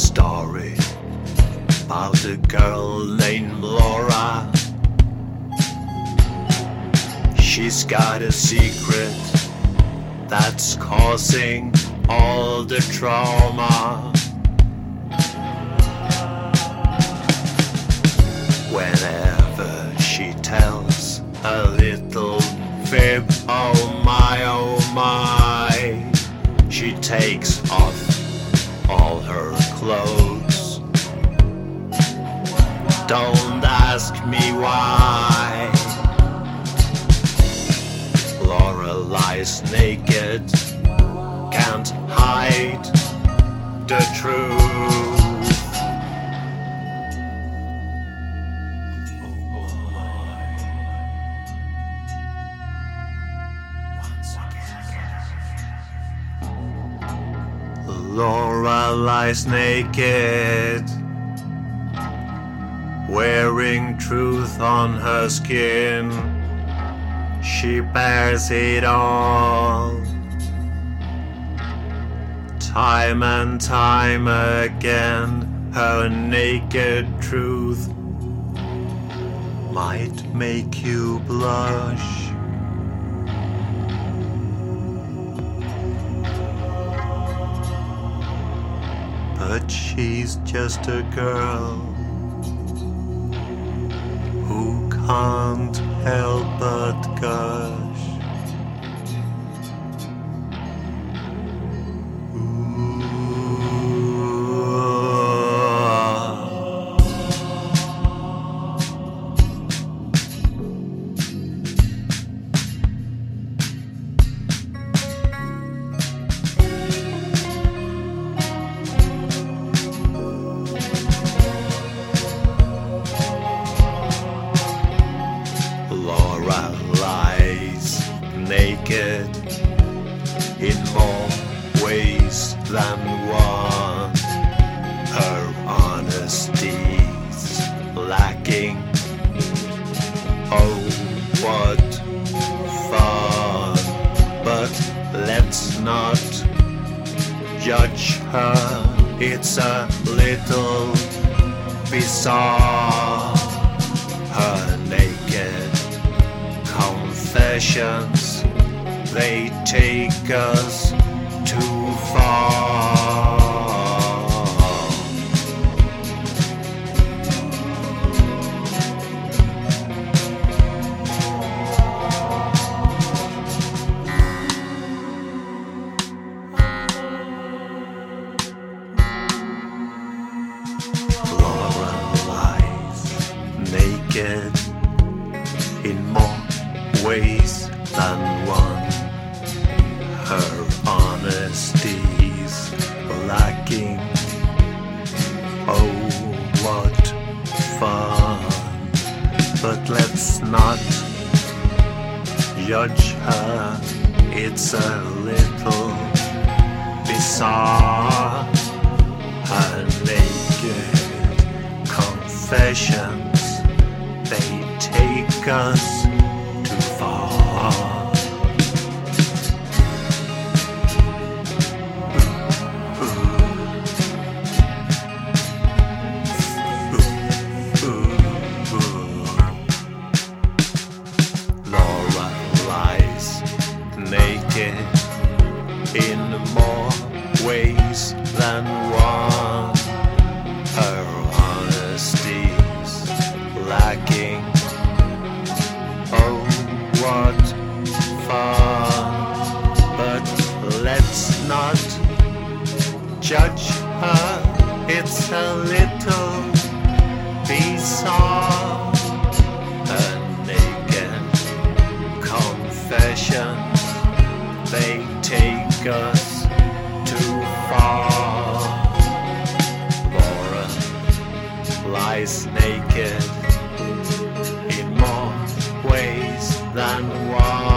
story about a girl named Laura. She's got a secret that's causing all the trauma. Whenever clothes. Don't ask me why. Laura lies naked, can't hide the truth. Laura lies naked, wearing truth on her skin. She bears it all. Time and time again, her naked truth might make you blush. But she's just a girl who can't help but gush. Naked in more ways than one. Her honesty's lacking. Oh, what fun! But let's not judge her. It's a little bizarre. Her naked confessions, they take us too far. Laura lies naked in more ways than one. Her honesty's lacking. Oh, what fun! But let's not judge her. It's a little bizarre. Her naked confessions, they take us ways than one. Her honesty's lacking. Oh, what fun! But let's not judge her. It's a little bizarre. Her naked confessions, they take us Wow.